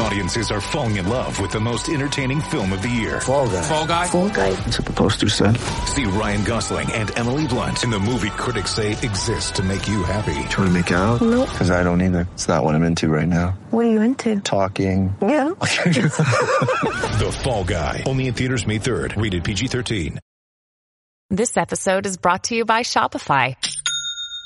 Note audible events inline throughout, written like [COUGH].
Audiences are falling in love with the most entertaining film of the year. Fall guy. Fall Guy. Fall guy. That's what the poster said. See Ryan Gosling and Emily Blunt in the movie critics say exists to make you happy. Trying to make it out? Nope. Because I don't either. It's not what I'm into right now. What are you into? Talking. Yeah. [LAUGHS] The Fall Guy. Only in theaters May 3rd. Rated PG-13. This episode is brought to you by Shopify.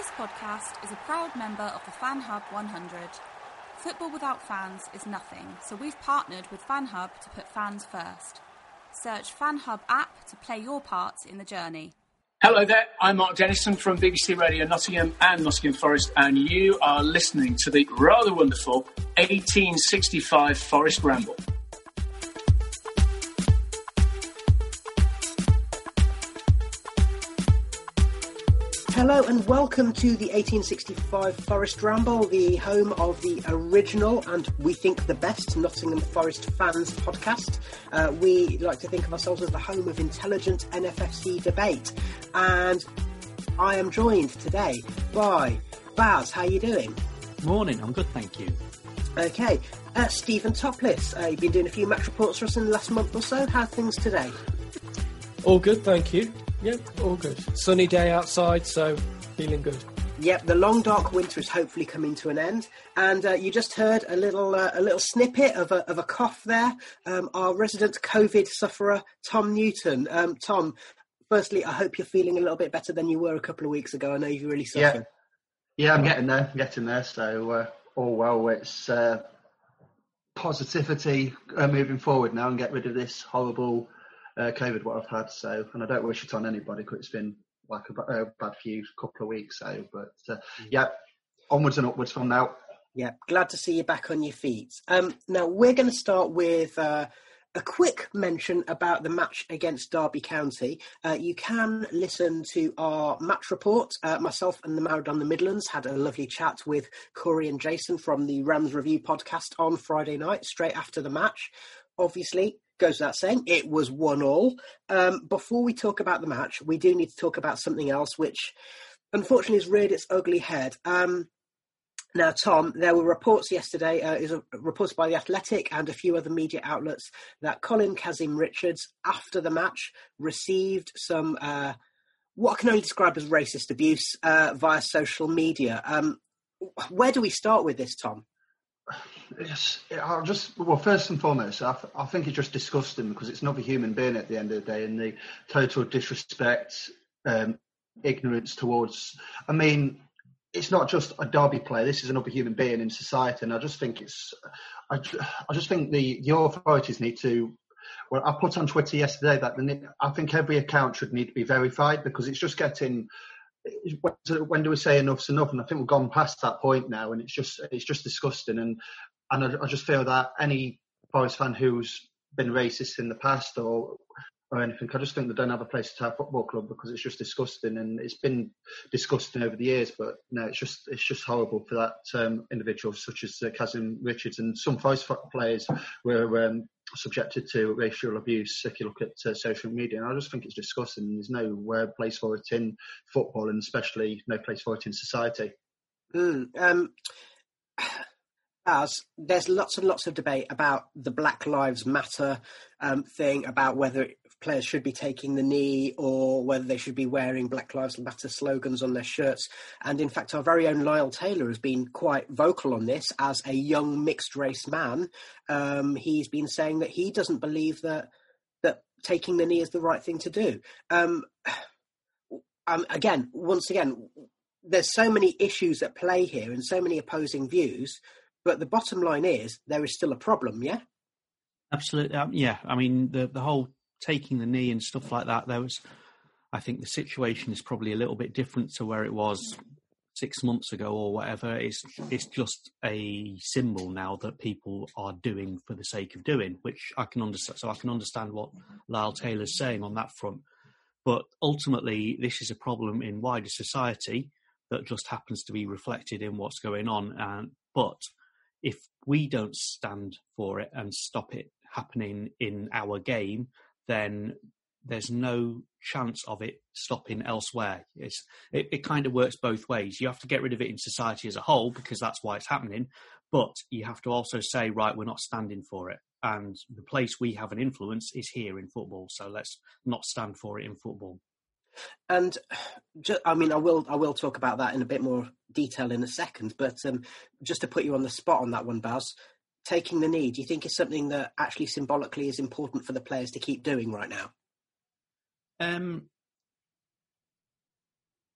This podcast is a proud member of the Fan Hub 100. Football without fans is nothing, so we've partnered with Fan Hub to put fans first. Search Fan Hub app to play your part in the journey. Hello there, I'm Mark Dennison from BBC Radio Nottingham and Nottingham Forest, and you are listening to the rather wonderful 1865 Forest Ramble. Hello and welcome to the 1865 Forest Ramble, the home of the original and we think the best Nottingham Forest fans podcast. Uh, we like to think of ourselves as the home of intelligent NFFC debate, and I am joined today by Baz. How are you doing? Morning, I'm good, thank you. Okay, uh, Stephen Topless. Uh, you've been doing a few match reports for us in the last month or so. How are things today? All good, thank you. Yep, all good. Sunny day outside, so feeling good. Yep, the long dark winter is hopefully coming to an end, and uh, you just heard a little uh, a little snippet of a of a cough there. Um, our resident COVID sufferer, Tom Newton. Um, Tom, firstly, I hope you're feeling a little bit better than you were a couple of weeks ago. I know you really suffered. Yeah, yeah, I'm getting there, I'm getting there. So uh, all well. It's uh, positivity uh, moving forward now and get rid of this horrible uh, COVID what I've had. So, and I don't wish it on anybody because it's been like a, a bad few couple of weeks. So, but uh, yeah, onwards and upwards from now. Yeah, glad to see you back on your feet. Um, now we're going to start with uh, a quick mention about the match against Derby County. Uh, you can listen to our match report. Uh, myself and the Married on the Midlands had a lovely chat with Corey and Jason from the Rams Review podcast on Friday night, straight after the match. Obviously, goes without saying, it was one all. Um, before we talk about the match, we do need to talk about something else, which unfortunately has reared its ugly head. Um, now, Tom, there were reports yesterday, uh, is reports by The Athletic and a few other media outlets that Colin Kazim Richards, after the match, received some uh, what I can only describe as racist abuse uh, via social media. Um, where do we start with this, Tom? Yes, I'll just well, first and foremost, I, th- I think it's just disgusting because it's another human being at the end of the day, and the total disrespect, um, ignorance towards. I mean, it's not just a derby player. This is another human being in society, and I just think it's. I, I just think the the authorities need to. Well, I put on Twitter yesterday that the, I think every account should need to be verified because it's just getting. When do- we say enough's enough? And I think we've gone past that point now, and it's just it's just disgusting. And and I, I just feel that any Forest fan who's been racist in the past or or anything, I just think they don't have a place to at our football club because it's just disgusting, and it's been disgusting over the years. But no, it's just it's just horrible for that um, individual such as uh, Kazim Richards and some Forest players were um, subjected to racial abuse. If you look at uh, social media, and I just think it's disgusting. There's no uh, place for it in football, and especially no place for it in society. Mm, um, As there's lots and lots of debate about the Black Lives Matter um, thing, about whether players should be taking the knee or whether they should be wearing Black Lives Matter slogans on their shirts. And in fact, our very own Lyle Taylor has been quite vocal on this as a young mixed race man. Um, he's been saying that he doesn't believe that that taking the knee is the right thing to do. Um, [SIGHS] um, again, once again, there's so many issues at play here and so many opposing views. But the bottom line is there is still a problem. Yeah. Absolutely. Um, yeah. I mean, the the whole taking the knee and stuff like that. There was, I think, the situation is probably a little bit different to where it was six months ago or whatever. It's it's just a symbol now that people are doing for the sake of doing, which I can understand. So I can understand what Lyle Taylor's saying on that front. But ultimately, this is a problem in wider society that just happens to be reflected in what's going on. And but if we don't stand for it and stop it happening in our game, then there's no chance of it stopping elsewhere. It's, it, it kind of works both ways. You have to get rid of it in society as a whole because that's why it's happening, but you have to also say, right, we're not standing for it. And the place we have an influence is here in football, so let's not stand for it in football. And just, I mean, I will I will talk about that in a bit more detail in a second. But um, just to put you on the spot on that one, Baz, taking the knee, do you think is something that actually symbolically is important for the players to keep doing right now? Um,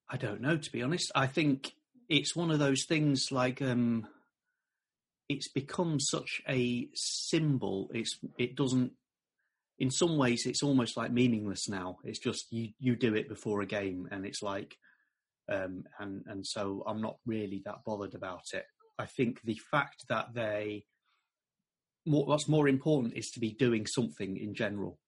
I don't know, to be honest. I think it's one of those things like um, it's become such a symbol. It's it doesn't. In some ways, it's almost like meaningless now. It's just you you do it before a game, and it's like, um, and and so I'm not really that bothered about it. I think the fact that they more, what's more important is to be doing something in general.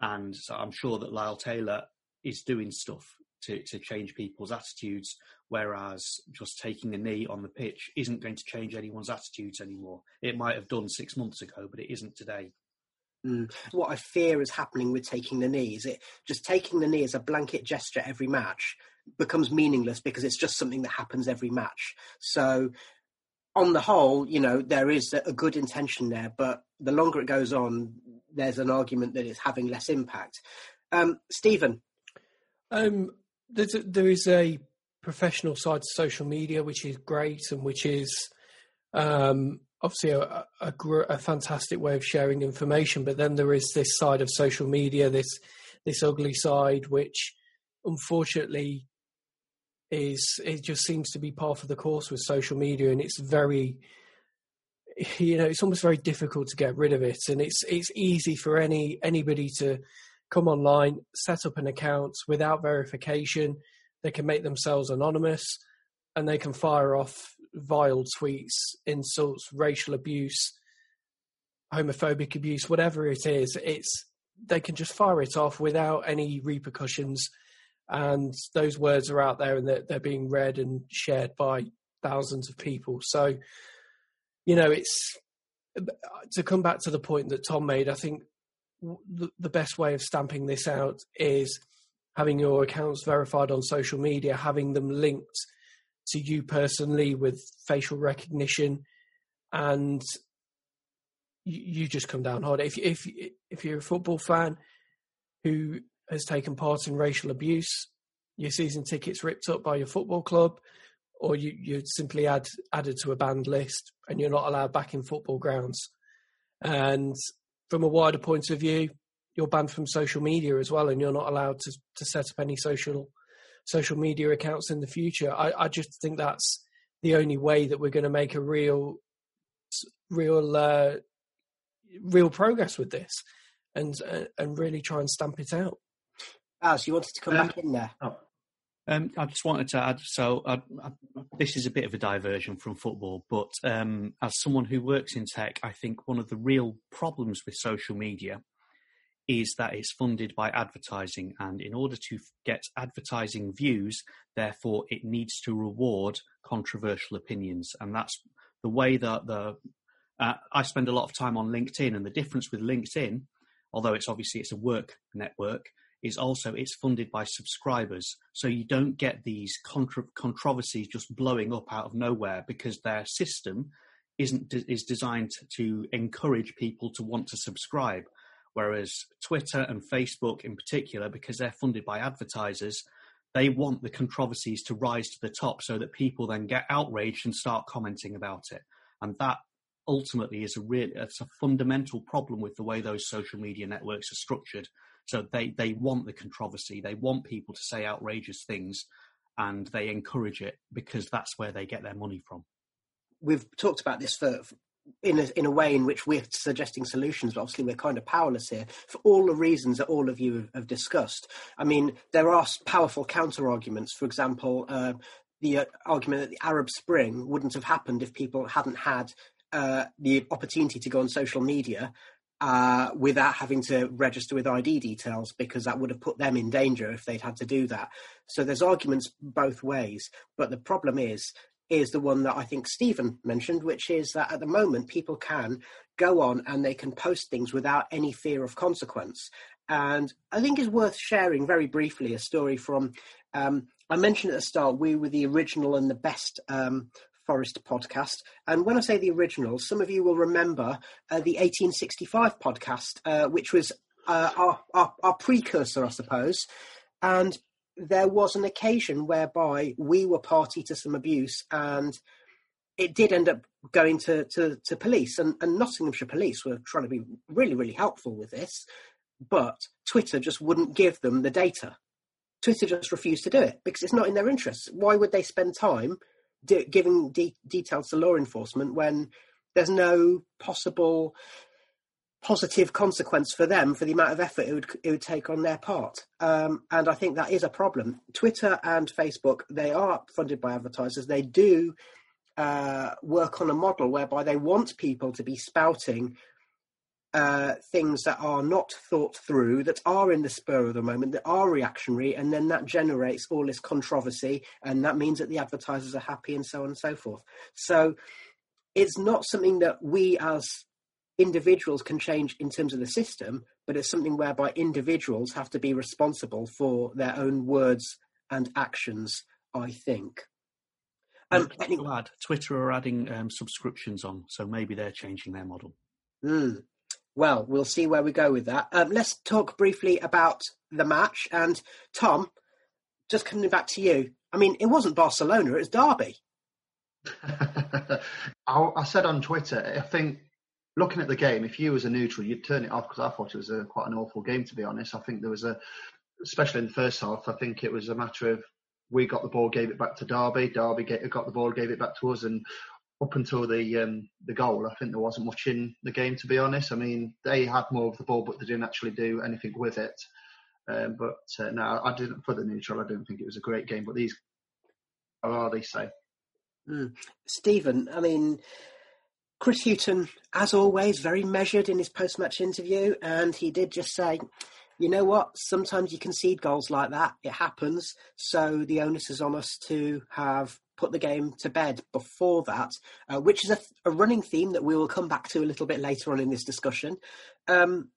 And so I'm sure that Lyle Taylor is doing stuff to, to change people's attitudes, whereas just taking a knee on the pitch isn't going to change anyone's attitudes anymore. It might have done six months ago, but it isn't today. Mm. What I fear is happening with taking the knee is it just taking the knee as a blanket gesture every match becomes meaningless because it's just something that happens every match. So on the whole, you know, there is a good intention there, but the longer it goes on, there's an argument that it's having less impact. Um, Stephen, um, there's a, there is a professional side to social media, which is great and which is um, obviously a, a, a, fantastic way of sharing information. But then there is this side of social media, this this ugly side, which unfortunately is it just seems to be part of the course with social media, and it's very [LAUGHS] you know it's almost very difficult to get rid of it. And it's it's easy for any anybody to come online set up an account without verification. They can make themselves anonymous and they can fire off vile tweets insults racial abuse homophobic abuse whatever it is. It's they can just fire it off without any repercussions and those words are out there and they're, they're being read and shared by thousands of people. So, you know, it's to come back to the point that Tom made. I think the, the best way of stamping this out is having your accounts verified on social media, having them linked to you personally with facial recognition, and you, you just come down hard. If if if you're a football fan who has taken part in racial abuse, your season tickets ripped up by your football club, or you, you simply add added to a banned list and you're not allowed back in football grounds. And from a wider point of view, you're banned from social media as well, and you're not allowed to, to set up any social social media accounts in the future. I, I just think that's the only way that we're going to make a real real uh, real progress with this, and uh, and really try and stamp it out. As you wanted to come um, back in there. Oh. Um, I just wanted to add. So, I, I, this is a bit of a diversion from football, but um, as someone who works in tech, I think one of the real problems with social media is that it's funded by advertising, and in order to get advertising views, therefore, it needs to reward controversial opinions, and that's the way that the. Uh, I spend a lot of time on LinkedIn, and the difference with LinkedIn, although it's obviously it's a work network, is also it's funded by subscribers. So you don't get these contra- controversies just blowing up out of nowhere because their system isn't is designed to encourage people to want to subscribe. Whereas Twitter and Facebook, in particular, because they're funded by advertisers, they want the controversies to rise to the top so that people then get outraged and start commenting about it. And that ultimately is a real it's a fundamental problem with the way those social media networks are structured. So they, they want the controversy, they want people to say outrageous things, and they encourage it because that's where they get their money from. We've talked about this for, in a, in a way in which we're suggesting solutions, but obviously we're kind of powerless here for all the reasons that all of you have, have discussed. I mean, there are powerful counter arguments. For example, uh, the uh, argument that the Arab Spring wouldn't have happened if people hadn't had uh, the opportunity to go on social media uh, without having to register with ID details because that would have put them in danger if they'd had to do that. So there's arguments both ways, but the problem is is the one that I think Stephen mentioned, which is that at the moment people can go on and they can post things without any fear of consequence. And I think it's worth sharing very briefly a story from. Um, I mentioned at the start we were the original and the best um, Forest podcast. And when I say the original, some of you will remember uh, the 1865 podcast, uh, which was uh, our, our, our, precursor, I suppose. And there was an occasion whereby we were party to some abuse and it did end up going to, to, to police. And, and Nottinghamshire police were trying to be really, really helpful with this. But Twitter just wouldn't give them the data. Twitter just refused to do it because it's not in their interests. Why would they spend time de- giving de- details to law enforcement when there's no possible positive consequence for them for the amount of effort it would, it would take on their part. Um, and I think that is a problem. Twitter and Facebook, they are funded by advertisers. They do uh, work on a model whereby they want people to be spouting uh, things that are not thought through, that are in the spur of the moment, that are reactionary, and then that generates all this controversy, and that means that the advertisers are happy, and so on and so forth. So it's not something that we as individuals can change in terms of the system, but it's something whereby individuals have to be responsible for their own words and actions, I think. Um, glad Twitter are adding um, subscriptions on, so maybe they're changing their model. Mm, well, we'll see where we go with that. Um, let's talk briefly about the match. And Tom, just coming back to you. I mean, it wasn't Barcelona; it was Derby. [LAUGHS] I, I, said on Twitter, I think looking at the game, if you was a neutral, you'd turn it off because I thought it was a, quite an awful game. To be honest, I think there was a, especially in the first half, I think it was a matter of we got the ball, gave it back to Derby. Derby get, got the ball, gave it back to us, and up until the um, the goal, I think there wasn't much in the game. To be honest, I mean they had more of the ball, but they didn't actually do anything with it. Um, but uh, no, I didn't for the neutral. I didn't think it was a great game. But these are they say. Mm. Stephen, I mean, Chris Hughton, as always, very measured in his post-match interview, and he did just say, "You know what? Sometimes you concede goals like that. It happens. So the onus is on us to have put the game to bed before that, uh, which is a, a, running theme that we will come back to a little bit later on in this discussion. Um,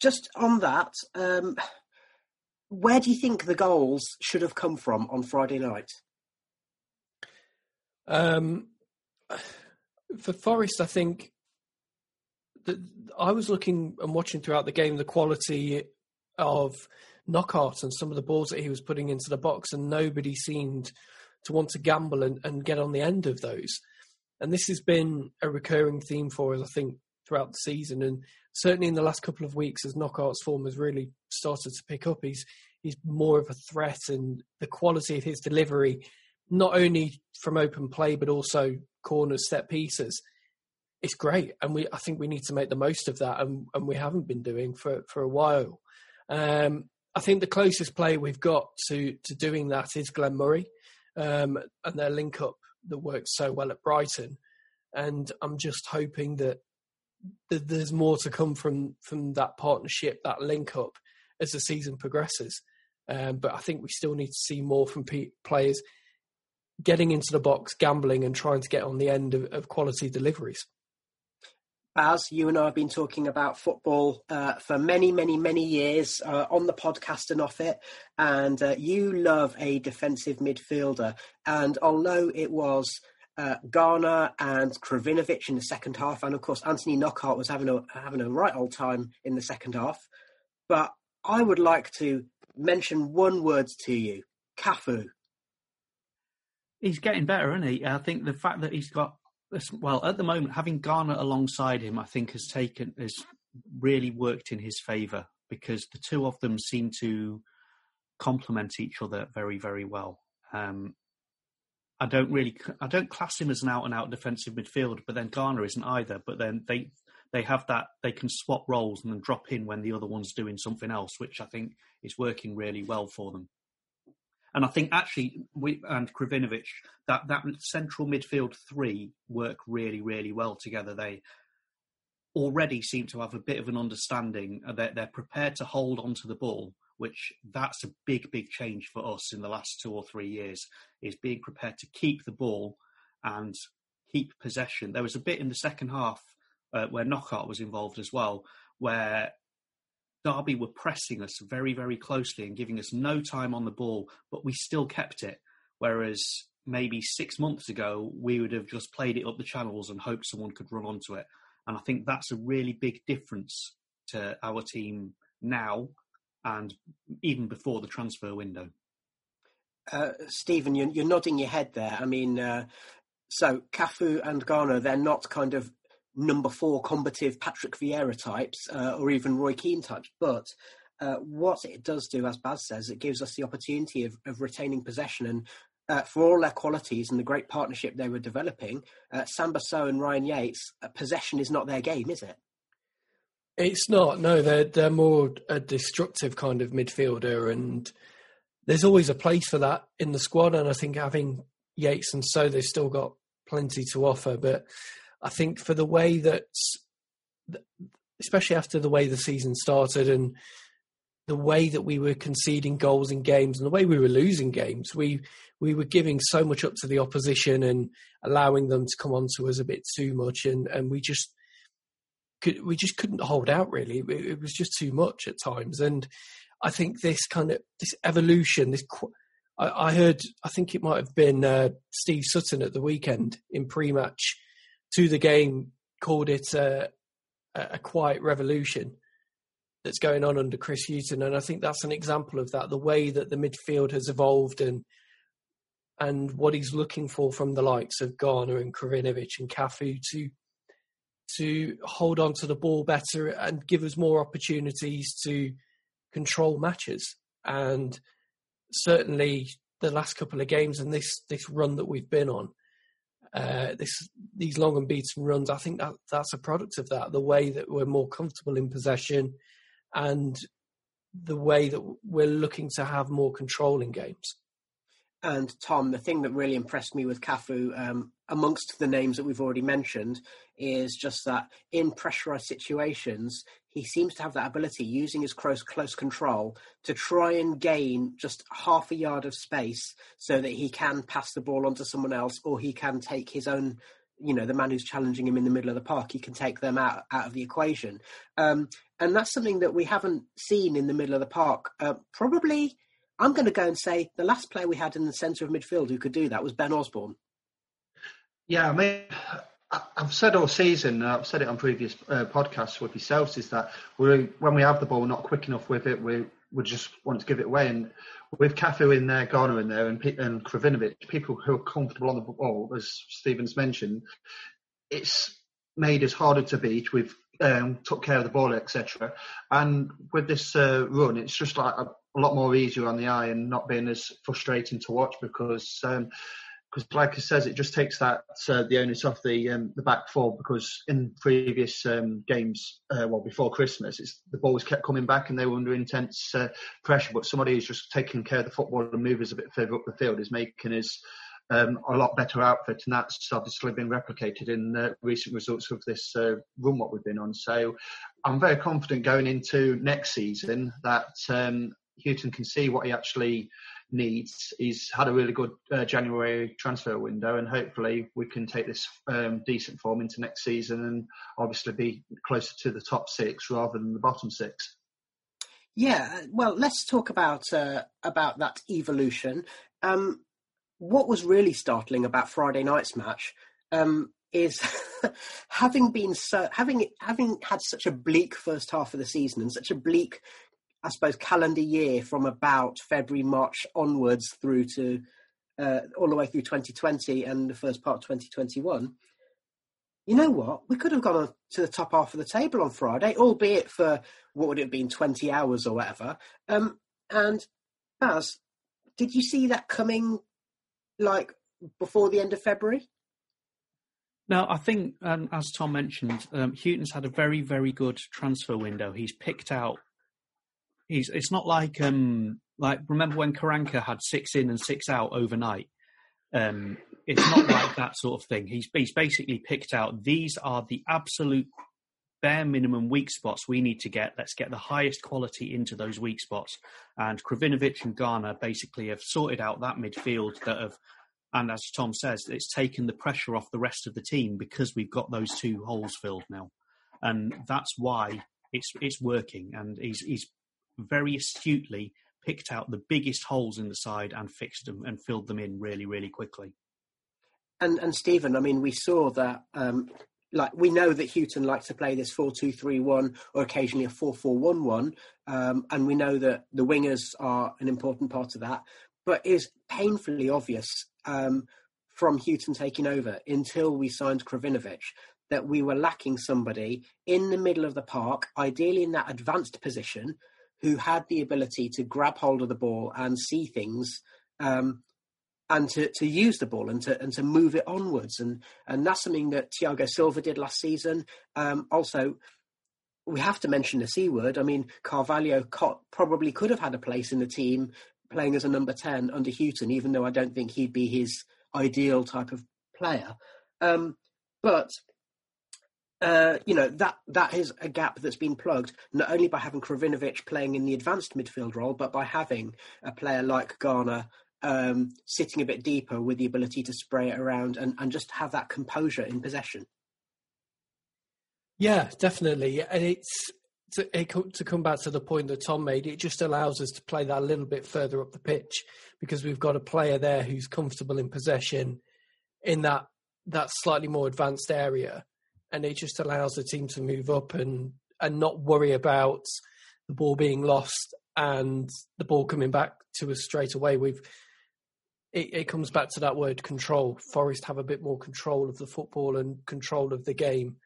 just on that, um, where do you think the goals should have come from on Friday night? Um, for Forest, I think that I was looking and watching throughout the game the quality of Knockaert and some of the balls that he was putting into the box, and nobody seemed to want to gamble and, and get on the end of those. And this has been a recurring theme for us, I think, throughout the season. And certainly in the last couple of weeks, as Knockaert's form has really started to pick up, he's he's more of a threat, and the quality of his delivery, not only from open play but also corners, set pieces, it's great. And we I think we need to make the most of that, and, and we haven't been doing for for a while. Um, I think the closest player we've got to to doing that is Glenn Murray um, and their link up that works so well at Brighton. And I'm just hoping that, that there's more to come from from that partnership, that link up, as the season progresses. Um, but I think we still need to see more from players getting into the box, gambling, and trying to get on the end of, of quality deliveries. Baz, you and I have been talking about football uh, for many, many, many years uh, on the podcast and off it. And uh, you love a defensive midfielder. And although it was uh, Garner and Krovinovic in the second half, and of course Anthony Knockaert was having a having a right old time in the second half. But I would like to mention one word to you, Cafu. He's getting better, isn't he? I think the fact that he's got well at the moment having Garner alongside him, I think has taken has really worked in his favour because the two of them seem to complement each other very very well. Um, I don't really, I don't class him as an out and out defensive midfielder, but then Garner isn't either. But then they they have that they can swap roles and then drop in when the other one's doing something else, which I think is working really well for them. And I think actually, we and Krovinovic, that that central midfield three work really, really well together. They already seem to have a bit of an understanding. They're, they're prepared to hold onto the ball, which that's a big, big change for us in the last two or three years. Is being prepared to keep the ball and keep possession. There was a bit in the second half uh, where Knockaert was involved as well, where Derby were pressing us very, very closely and giving us no time on the ball, but we still kept it. Whereas maybe six months ago, we would have just played it up the channels and hoped someone could run onto it. And I think that's a really big difference to our team now and even before the transfer window. Uh, Stephen, you're, you're, nodding your head there. I mean, uh, so Cafu and Garner, they're not kind of number four combative Patrick Vieira types uh, or even Roy Keane types. But uh, what it does do, as Baz says, it gives us the opportunity of, of retaining possession. And uh, for all their qualities and the great partnership they were developing, uh, Samba Sow and Ryan Yates, uh, possession is not their game, is it? It's not. No, they're they're more a destructive kind of midfielder, and there's always a place for that in the squad. And I think having Yates and Sow, they've still got plenty to offer. But I think for the way that, especially after the way the season started and the way that we were conceding goals in games and the way we were losing games, we we were giving so much up to the opposition and allowing them to come on to us a bit too much, and and we just could we just couldn't hold out really. It, it was just too much at times, and I think this kind of this evolution, this. I, I heard, I think it might have been uh, Steve Sutton at the weekend in pre-match to the game called it a, a quiet revolution that's going on under Chris Hughton, and I think that's an example of that. The way that the midfield has evolved and and what he's looking for from the likes of Garner and Krovinovic and Cafu to to hold on to the ball better and give us more opportunities to control matches. And certainly the last couple of games and this this run that we've been on uh, this these long and beaten runs. I think that that's a product of that. The way that we're more comfortable in possession, and the way that we're looking to have more control in games. And Tom, the thing that really impressed me with Cafu, um, amongst the names that we've already mentioned, is just that in pressurized situations, he seems to have that ability, using his close close control, to try and gain just half a yard of space so that he can pass the ball on to someone else, or he can take his own. You know, the man who's challenging him in the middle of the park, he can take them out out of the equation, um, and that's something that we haven't seen in the middle of the park. Uh, probably, I'm going to go and say the last player we had in the centre of midfield who could do that was Ben Osborn. Yeah, I mean, I've said all season, I've said it on previous uh, podcasts with yourselves, is that we when we have the ball, we're not quick enough with it. We we just want to give it away. And with Cafu in there, Garner in there, and and Krovinovic, people who are comfortable on the ball, as Stevens mentioned, it's made us harder to beat. We've um, took care of the ball, etc. And with this uh, run, it's just like a, lot more easier on the eye and not being as frustrating to watch because. Um, because like I says, it just takes that uh, the onus off the um, the back four because in previous um, games, uh, well before Christmas, the balls kept coming back and they were under intense uh, pressure. But somebody who's just taking care of the football and move us a bit further up the field is making us um, a lot better outfit, and that's obviously been replicated in the recent results of this uh, run what we've been on. So I'm very confident going into next season that Hughton can see what he actually needs. He's had a really good uh, January transfer window, and hopefully we can take this um, decent form into next season and obviously be closer to the top six rather than the bottom six. Yeah, well, let's talk about uh, about that evolution. Um, what was really startling about Friday night's match um, is [LAUGHS] having been so having having had such a bleak first half of the season and such a bleak, I suppose, calendar year from about February March onwards through to uh, all the way through 2020 and the first part of 2021. You know what? We could have gone to the top half of the table on Friday, albeit for what would it have been 20 hours or whatever. Um, and Baz, did you see that coming like before the end of February? No, I think, um, as Tom mentioned, um, Hughton's had a very, very good transfer window. He's picked out. He's. It's not like um, like remember when Karanka had six in and six out overnight. Um, it's not like [COUGHS] that sort of thing. He's he's basically picked out these are the absolute bare minimum weak spots we need to get. Let's get the highest quality into those weak spots. And Krovinovic and Garner basically have sorted out that midfield that have and as Tom says, it's taken the pressure off the rest of the team because we've got those two holes filled now, and that's why it's it's working. And he's he's very astutely picked out the biggest holes in the side and fixed them and filled them in really really quickly. And and Stephen, I mean, we saw that. Um, like we know that Hughton likes to play this four-two-three-one or occasionally a four-four-one-one, um, and we know that the wingers are an important part of that. But it is painfully obvious um, from Hughton taking over until we signed Krovinovic that we were lacking somebody in the middle of the park, ideally in that advanced position, who had the ability to grab hold of the ball and see things um, and to, to use the ball and to and to move it onwards. And and that's something that Tiago Silva did last season. Um, also, we have to mention the C word. I mean, Carvalho probably could have had a place in the team playing as a number 10 under Hughton, even though I don't think he'd be his ideal type of player. Um, but uh, you know that that is a gap that's been plugged not only by having Krovinovic playing in the advanced midfield role, but by having a player like Garner um, sitting a bit deeper with the ability to spray it around and, and just have that composure in possession. Yeah, definitely, and it's to, to come back to the point that Tom made, it just allows us to play that a little bit further up the pitch because we've got a player there who's comfortable in possession in that that slightly more advanced area, and it just allows the team to move up and and not worry about the ball being lost and the ball coming back to us straight away. We've it, it comes back to that word control. Forest have a bit more control of the football and control of the game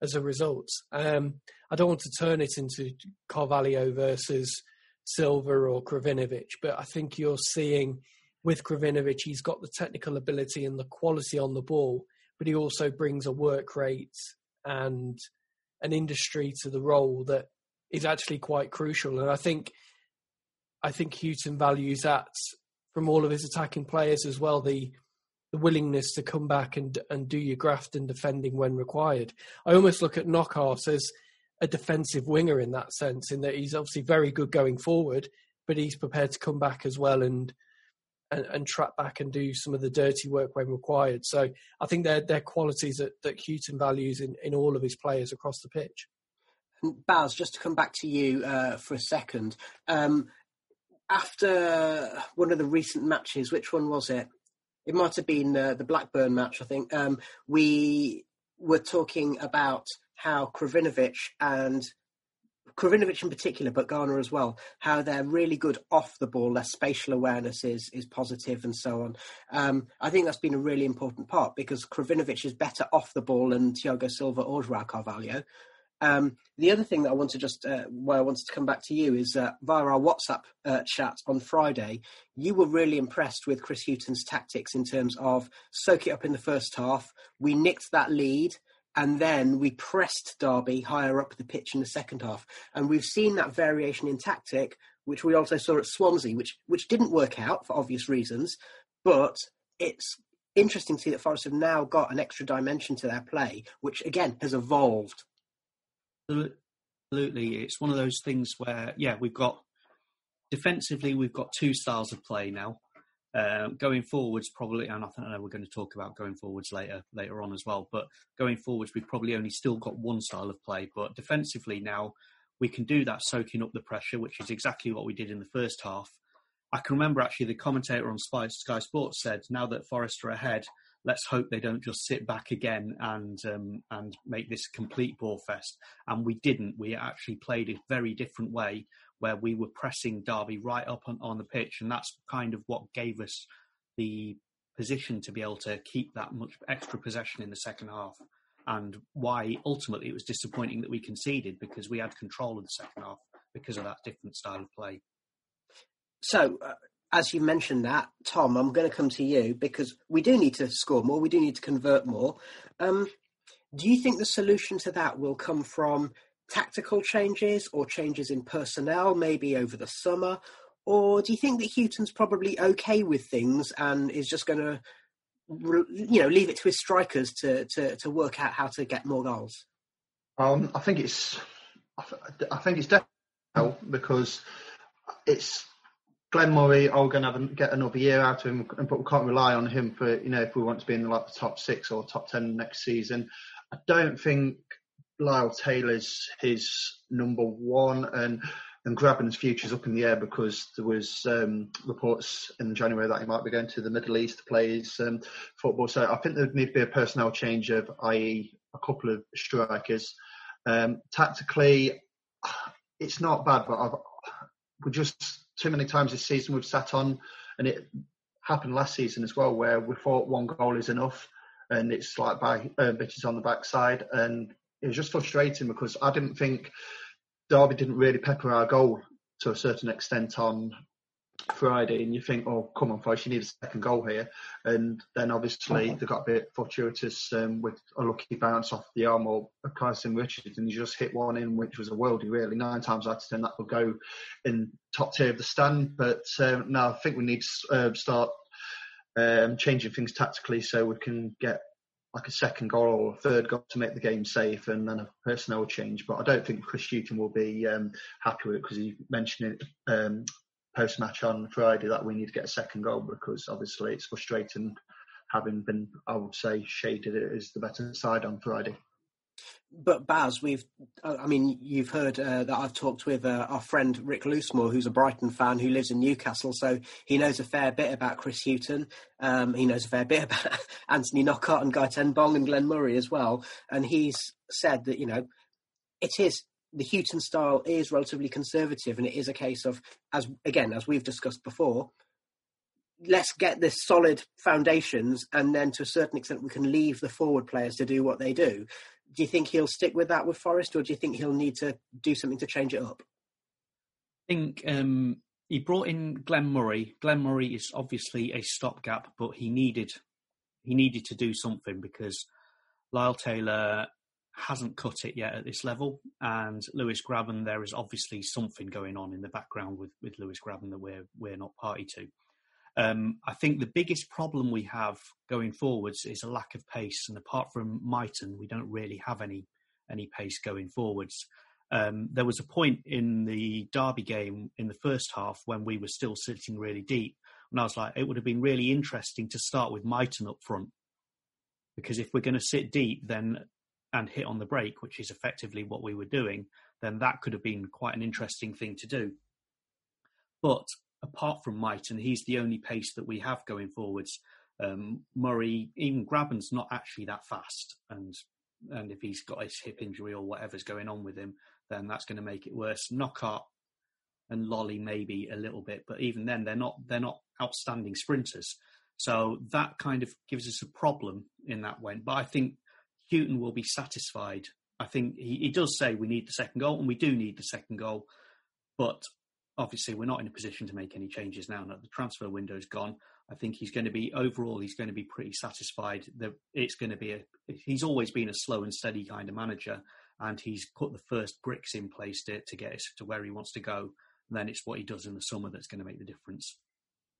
as a result. Um, I don't want to turn it into Carvalho versus Silva or Krovinovic, but I think you're seeing with Krovinovic, he's got the technical ability and the quality on the ball, but he also brings a work rate and an industry to the role that is actually quite crucial. And I think I think Hughton values that from all of his attacking players as well. The the willingness to come back and and do your graft and defending when required. I almost look at Knockaert as a defensive winger in that sense, in that he's obviously very good going forward, but he's prepared to come back as well and and, and trap back and do some of the dirty work when required. So I think they're they're qualities that that Hughton values in in all of his players across the pitch. Baz, just to come back to you uh, for a second. Um, after one of the recent matches, which one was it? it might have been uh, the Blackburn match, I think. Um, we were talking about how Krovinovic and Krovinovic in particular, but Garner as well, how they're really good off the ball. Their spatial awareness is is positive and so on. Um, I think that's been a really important part because Krovinovic is better off the ball than Tiago Silva or Joao Carvalho. Um, the other thing that I want to just, uh, I wanted to come back to you is uh, via our WhatsApp uh, chat on Friday, you were really impressed with Chris Hughton's tactics in terms of soak it up in the first half. We nicked that lead and then we pressed Derby higher up the pitch in the second half. And we've seen that variation in tactic, which we also saw at Swansea, which, which didn't work out for obvious reasons, but it's interesting to see that Forest have now got an extra dimension to their play, which again has evolved Absolutely, it's one of those things where yeah, we've got defensively we've got two styles of play now. Uh, going forwards, probably, and I, think, I know we're going to talk about going forwards later later on as well. But going forwards, we've probably only still got one style of play. But defensively now, we can do that soaking up the pressure, which is exactly what we did in the first half. I can remember actually the commentator on Sky, Sports said, "Now that Forest are ahead, let's hope they don't just sit back again and um, and make this complete ball fest." And we didn't. We actually played a very different way, where we were pressing Derby right up on, on the pitch, and that's kind of what gave us the position to be able to keep that much extra possession in the second half and why ultimately it was disappointing that we conceded because we had control of the second half because of that different style of play. So, uh, as you mentioned that, Tom, I'm going to come to you because we do need to score more. We do need to convert more. Um, do you think the solution to that will come from tactical changes or changes in personnel, maybe over the summer? Or do you think that Hughton's probably okay with things and is just going to, you know, leave it to his strikers to, to, to work out how to get more goals? Um, I think it's, I think it's definitely because it's Glenn Murray are going to get another year out of him, but we can't rely on him for you know if we want to be in like the top six or top ten next season. I don't think Lyle Taylor's his number one, and and Grabban's future's up in the air because there was um, reports in January that he might be going to the Middle East to play his um, football. So I think there would need to be a personnel change of, i.e., a couple of strikers. Um, tactically, it's not bad, but I've, we just too many times this season we've sat on, and it happened last season as well, where we thought one goal is enough, and it's like by uh, bitches on the backside, and it was just frustrating because I didn't think Derby didn't really pepper our goal to a certain extent on Friday, and you think, oh, come on, folks, you need a second goal here. And then obviously they got a bit fortuitous um, with a lucky bounce off the arm of Kazim Richards, and you just hit one in, which was a worldie, really. Nine times out of ten, that will go in top tier of the stand. But um, no, I think we need to uh, start um, changing things tactically so we can get like a second goal or a third goal to make the game safe and then a personnel change. But I don't think Chris Hughton will be um, happy with it because he mentioned it um, post match on Friday that we need to get a second goal because obviously it's frustrating having been, I would say, shaded as the better side on Friday. But Baz, we've, uh, I mean, you've heard uh, that I've talked with uh, our friend Rick Loosemore, who's a Brighton fan who lives in Newcastle, so he knows a fair bit about Chris Hughton. Um, he knows a fair bit [LAUGHS] about Anthony Knockaert and Gaëtan Bong and Glenn Murray as well. And he's said that, you know, it is the Hughton style is relatively conservative, and it is a case of, as again as we've discussed before, let's get this solid foundations, and then to a certain extent we can leave the forward players to do what they do. Do you think he'll stick with that with Forest, or do you think he'll need to do something to change it up? I think um, he brought in Glenn Murray. Glenn Murray is obviously a stopgap, but he needed he needed to do something because Lyle Taylor hasn't cut it yet at this level. And Lewis Grabban, there is obviously something going on in the background with, with Lewis Grabban that we're we're not party to. Um, I think the biggest problem we have going forwards is a lack of pace, and apart from Mighten, we don't really have any any pace going forwards. Um, there was a point in the Derby game in the first half when we were still sitting really deep, and I was like, it would have been really interesting to start with Mighten up front because if we're going to sit deep, then and hit on the break, which is effectively what we were doing, then that could have been quite an interesting thing to do. But apart from Mighten, he's the only pace that we have going forwards. Um, Murray, even Grabban's not actually that fast, and and if he's got his hip injury or whatever's going on with him, then that's going to make it worse. Knockaert and Lolley maybe a little bit, but even then they're not they're not outstanding sprinters. So that kind of gives us a problem in that way. But I think Hughton will be satisfied. I think he, he does say we need the second goal, and we do need the second goal. But obviously, we're not in a position to make any changes now. That the transfer window is gone. I think he's going to be overall. He's going to be pretty satisfied. That it's going to be a. He's always been a slow and steady kind of manager, and he's put the first bricks in place to to get us to where he wants to go. And then it's what he does in the summer that's going to make the difference.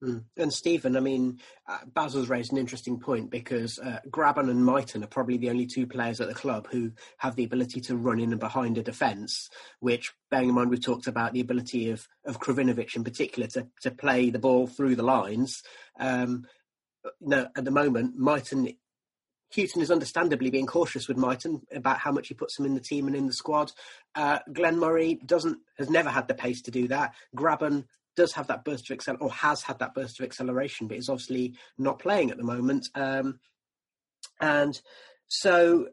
Mm. And Stephen, I mean, uh, Basil's raised an interesting point because uh, Grabban and Mighten are probably the only two players at the club who have the ability to run in and behind a defence. Which, bearing in mind, we've talked about the ability of of Krovinovic in particular to to play the ball through the lines. Um, no, at the moment, Mighten. Hughton is understandably being cautious with Mighten about how much he puts him in the team and in the squad. Uh, Glenn Murray doesn't has never had the pace to do that. Grabban does have that burst of accel or has had that burst of acceleration, but is obviously not playing at the moment. Um, and so,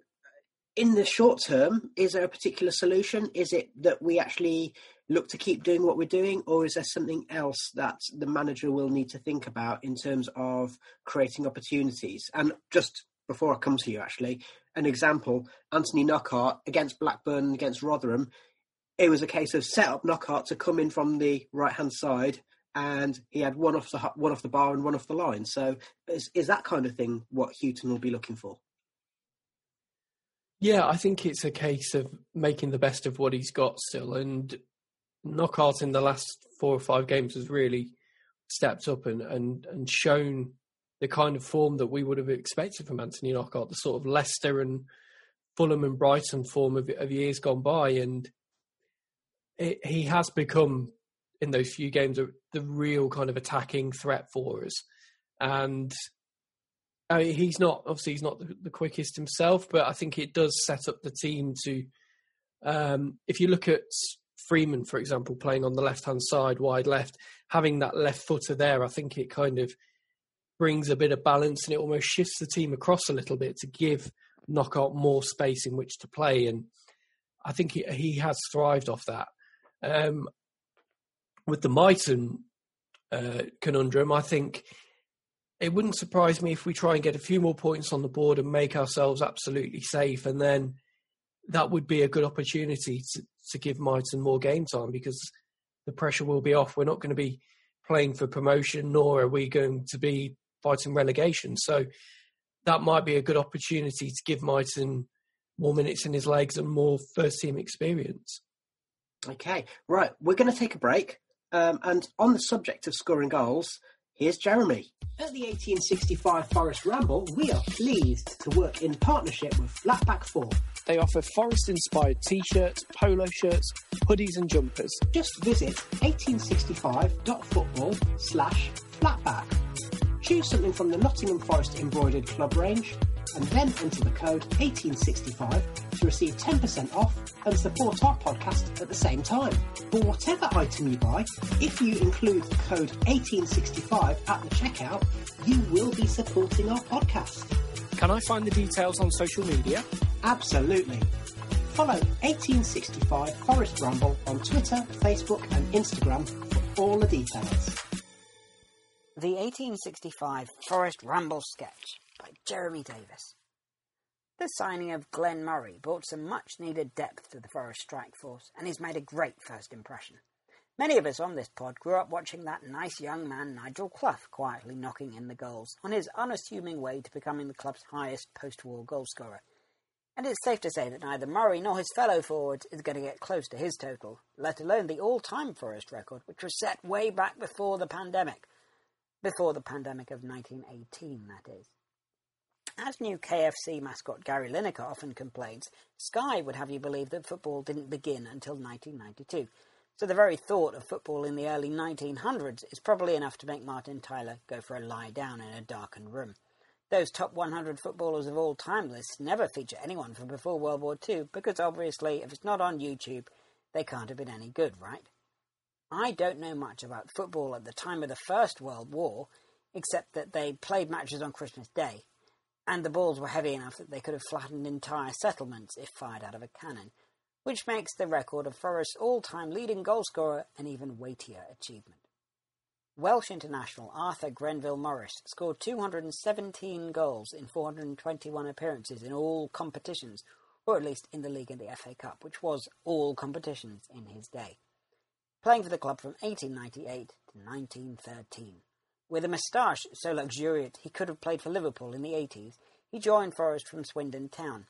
in the short term, is there a particular solution? Is it that we actually look to keep doing what we're doing, or is there something else that the manager will need to think about in terms of creating opportunities? And just before I come to you, actually, an example: Anthony Knockaert against Blackburn, against Rotherham. It was a case of set up Knockaert to come in from the right hand side, and he had one off the one off the bar and one off the line. So, is, is that kind of thing what Hughton will be looking for? Yeah, I think it's a case of making the best of what he's got still, and Knockaert in the last four or five games has really stepped up and, and, and shown the kind of form that we would have expected from Anthony Knockaert, the sort of Leicester and Fulham and Brighton form of, of years gone by. And it, he has become, in those few games, the real kind of attacking threat for us. And I mean, he's not, obviously, he's not the, the, quickest himself, but I think it does set up the team to. Um, if you look at Freeman, for example, playing on the left hand side, wide left, having that left footer there, I think it kind of brings a bit of balance and it almost shifts the team across a little bit to give Knockaert more space in which to play. And I think he, he has thrived off that. Um, with the Mighten uh, conundrum, I think it wouldn't surprise me if we try and get a few more points on the board and make ourselves absolutely safe. And then that would be a good opportunity to, to give Mighten more game time because the pressure will be off. We're not going to be playing for promotion, nor are we going to be fighting relegation. So that might be a good opportunity to give Mighten more minutes in his legs and more first team experience. Okay, right. We're going to take a break. Um, and on the subject of scoring goals, here's Jeremy. At the 1865 Forest Ramble, we are pleased to work in partnership with Flatback 4 they offer forest inspired t shirts, polo shirts, hoodies, and jumpers. Just visit 1865.football slash flatback. Choose something from the Nottingham Forest embroidered club range and then enter the code 1865 to receive 10% off and support our podcast at the same time. For whatever item you buy, if you include the code 1865 at the checkout, you will be supporting our podcast. Can I find the details on social media? Absolutely. Follow 1865 Forest Ramble on Twitter, Facebook, and Instagram for all the details. The 1865 Forest Ramble sketch by Jeremy Davis. The signing of Glenn Murray brought some much needed depth to the Forest strike force, and he's made a great first impression. Many of us on this pod grew up watching that nice young man Nigel Clough quietly knocking in the goals on his unassuming way to becoming the club's highest post-war goalscorer. And it's safe to say that neither Murray nor his fellow forwards is going to get close to his total, let alone the all-time Forest record, which was set way back before the pandemic. Before the pandemic of 1918, that is. As new KFC mascot Gary Lineker often complains, Sky would have you believe that football didn't begin until 1992. So the very thought of football in the early 1900s is probably enough to make Martin Tyler go for a lie down in a darkened room. Those top 100 footballers of all time lists never feature anyone from before World War II because obviously, if it's not on YouTube, they can't have been any good, right? I don't know much about football at the time of the First World War, except that they played matches on Christmas Day, and the balls were heavy enough that they could have flattened entire settlements if fired out of a cannon which makes the record of Forest's all-time leading goalscorer an even weightier achievement. Welsh international Arthur Grenville Morris scored 217 goals in 421 appearances in all competitions, or at least in the league and the FA Cup, which was all competitions in his day. Playing for the club from 1898 to 1913. With a moustache so luxuriant he could have played for Liverpool in the 80s, he joined Forest from Swindon Town,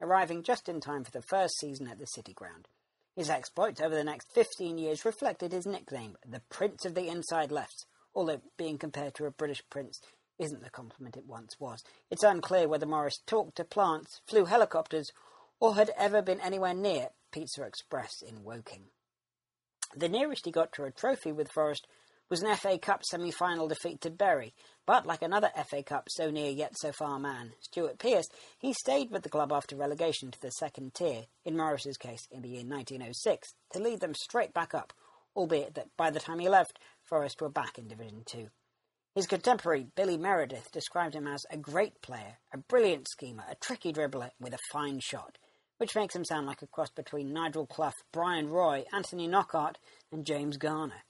arriving just in time for the first season at the City Ground. His exploits over the next 15 years reflected his nickname, the Prince of the Inside Left, although being compared to a British prince isn't the compliment it once was. It's unclear whether Morris talked to plants, flew helicopters, or had ever been anywhere near Pizza Express in Woking. The nearest he got to a trophy with Forest was an FA Cup semi-final defeat to Bury, but like another FA Cup so near yet so far man, Stuart Pearce, he stayed with the club after relegation to the second tier, in Morris's case in the year 1906, to lead them straight back up, albeit that by the time he left, Forest were back in Division 2. His contemporary, Billy Meredith, described him as a great player, a brilliant schemer, a tricky dribbler with a fine shot, which makes him sound like a cross between Nigel Clough, Bryan Roy, Anthony Knockaert, and James Garner.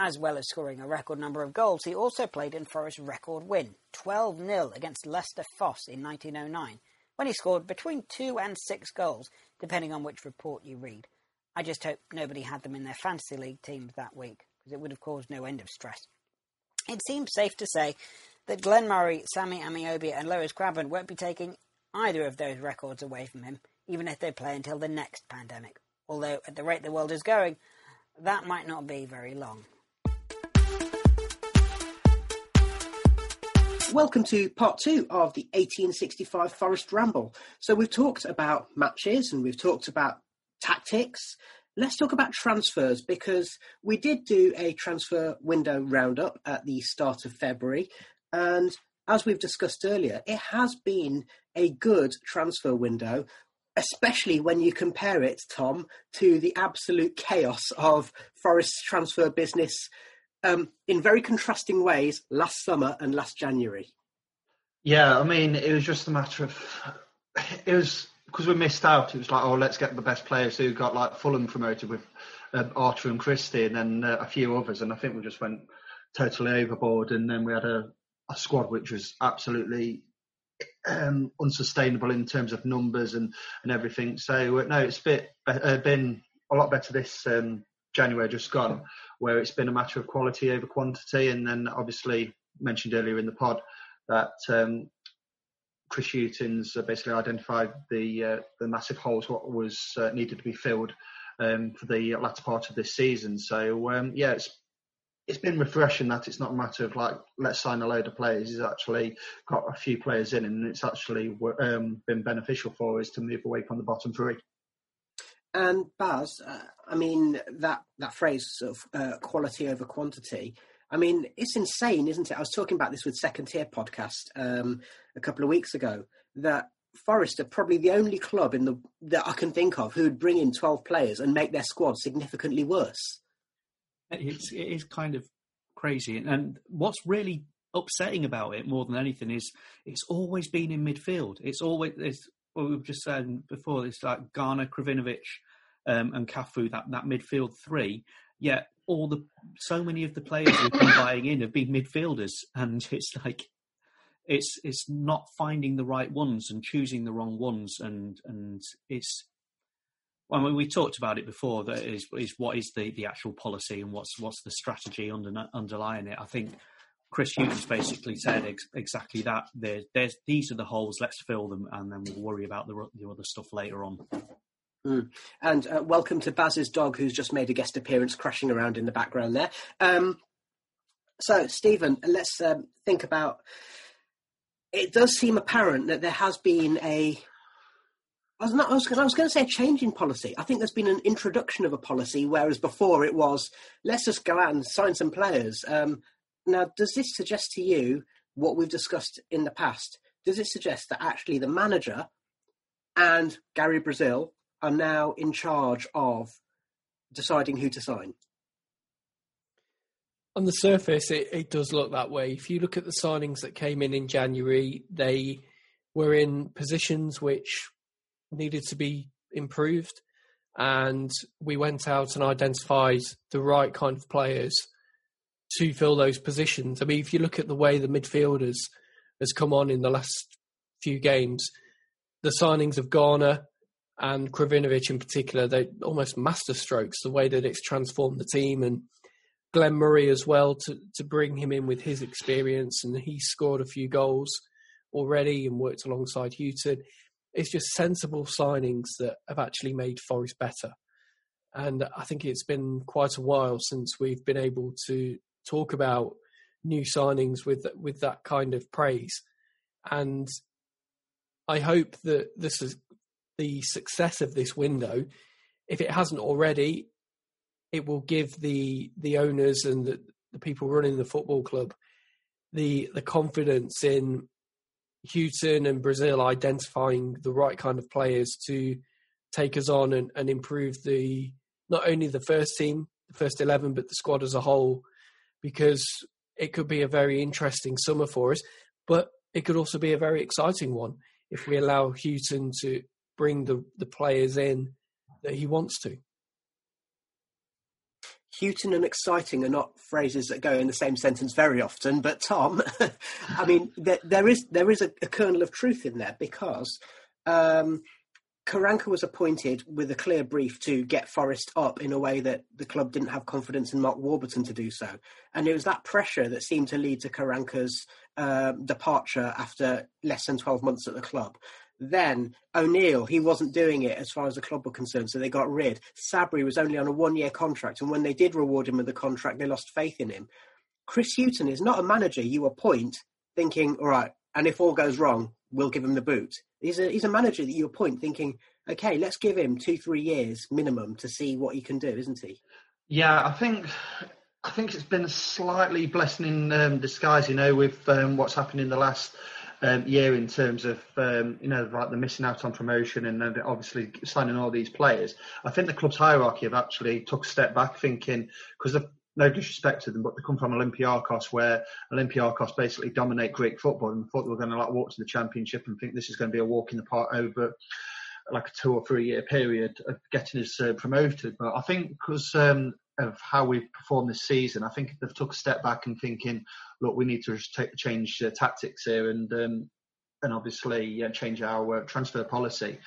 As well as scoring a record number of goals, he also played in Forest's record win, 12 0 against Leicester Fosse in 1909, when he scored between two and six goals, depending on which report you read. I just hope nobody had them in their fantasy league teams that week, because it would have caused no end of stress. It seems safe to say that Glenn Murray, Sammy Ameobi, and Lewis Grabban won't be taking either of those records away from him, even if they play until the next pandemic. Although, at the rate the world is going, that might not be very long. Welcome to part two of the 1865 Forest Ramble. So, we've talked about matches and we've talked about tactics let's talk about transfers because we did do a transfer window roundup at the start of February. And as we've discussed earlier, it has been a good transfer window, especially when you compare it, Tom, to the absolute chaos of Forest's transfer business um, in very contrasting ways last summer and last January. Yeah, I mean, it was just a matter of. It was because we missed out, it was like, oh, let's get the best players who got like Fulham promoted with um, and Christie, and then uh, a few others, and I think we just went totally overboard, and then we had a, a squad which was absolutely um, unsustainable in terms of numbers and, and everything. So uh, no, it's bit, uh, been a lot better this um, January just gone, where it's been a matter of quality over quantity, and then obviously mentioned earlier in the pod that um, Chris Hughton's uh, basically identified the uh, the massive holes what was uh, needed to be filled um, for the latter part of this season. So um, yeah, it's it's been refreshing that it's not a matter of like let's sign a load of players. He's actually got a few players in, and it's actually um, been beneficial for us to move away from the bottom three. And Baz, uh, I mean that that phrase of uh, quality over quantity. I mean, it's insane, isn't it? I was talking about this with Second Tier podcast um, a couple of weeks ago. That Forest are probably the only club in the that I can think of who would bring in twelve players and make their squad significantly worse. It's it is kind of crazy, and what's really upsetting about it more than anything is it's always been in midfield. It's always it's what we've just said before. It's like Garner, Krovinovic, um, and Cafu that that midfield three. Yet all the so many of the players we've been [COUGHS] buying in have been midfielders, and [LAUGHS] it's like it's it's not finding the right ones and choosing the wrong ones, and and it's. I mean, we talked about it before. That is, is what is the, the actual policy and what's what's the strategy under, underlying it. I think Chris Hughes basically said ex- exactly that. There, there's these are the holes. Let's fill them, and then we'll worry about the the other stuff later on. Mm. And uh, welcome to Baz's dog, who's just made a guest appearance, crashing around in the background there. Um, so, Stephen, let's um, think about. It does seem apparent that there has been a. I was, not, I was, I was going to say a change in policy. I think there's been an introduction of a policy, whereas before it was let's just go out and sign some players. Um, now, does this suggest to you what we've discussed in the past? Does it suggest that actually the manager and Gary Brazil are now in charge of deciding who to sign. On the surface, it, it does look that way. If you look at the signings that came in in January, they were in positions which needed to be improved. And we went out and identified the right kind of players to fill those positions. I mean, if you look at the way the midfielders has come on in the last few games, the signings of Garner, and Krovinovic in particular, they almost masterstrokes the way that it's transformed the team and Glenn Murray as well to to bring him in with his experience and he scored a few goals already and worked alongside Hughton. It's just sensible signings that have actually made Forest better. And I think it's been quite a while since we've been able to talk about new signings with with that kind of praise. And I hope that this is the success of this window, if it hasn't already, it will give the the owners and the, the people running the football club the the confidence in Hughton and Brazil identifying the right kind of players to take us on and, and improve the not only the first team the first eleven, but the squad as a whole, because it could be a very interesting summer for us. But it could also be a very exciting one if we allow Hughton to bring the, the players in that he wants to. Hughton and exciting are not phrases that go in the same sentence very often, but Tom, [LAUGHS] I mean, there, there is there is a, a, kernel of truth in there because um, Karanka was appointed with a clear brief to get Forest up in a way that the club didn't have confidence in Mark Warburton to do so, and it was that pressure that seemed to lead to Karanka's uh, departure after less than twelve months at the club. Then O'Neill, he wasn't doing it as far as the club were concerned, so they got rid. Sabri was only on a one year contract, and when they did reward him with the contract, they lost faith in him. Chris Hughton is not a manager you appoint thinking, all right, and if all goes wrong, we'll give him the boot. He's a, he's a manager that you appoint thinking, okay, let's give him two, three years minimum to see what he can do, isn't he? Yeah, I think I think it's been a slightly blessing in um, disguise, you know, with um, what's happened in the last um, year in terms of um, you know like the missing out on promotion and then obviously signing all these players. I think the club's hierarchy have actually took a step back, thinking because no disrespect to them, but they come from Olympiacos, where Olympiacos basically dominate Greek football, and thought they were going to like walk to the championship and think this is going to be a walk in the park over like a two or three year period of getting us uh, promoted. But I think because um, of how we've performed this season, I think they've took a step back and thinking, look, we need to change uh, tactics here and um, and obviously uh, change our uh, transfer policy.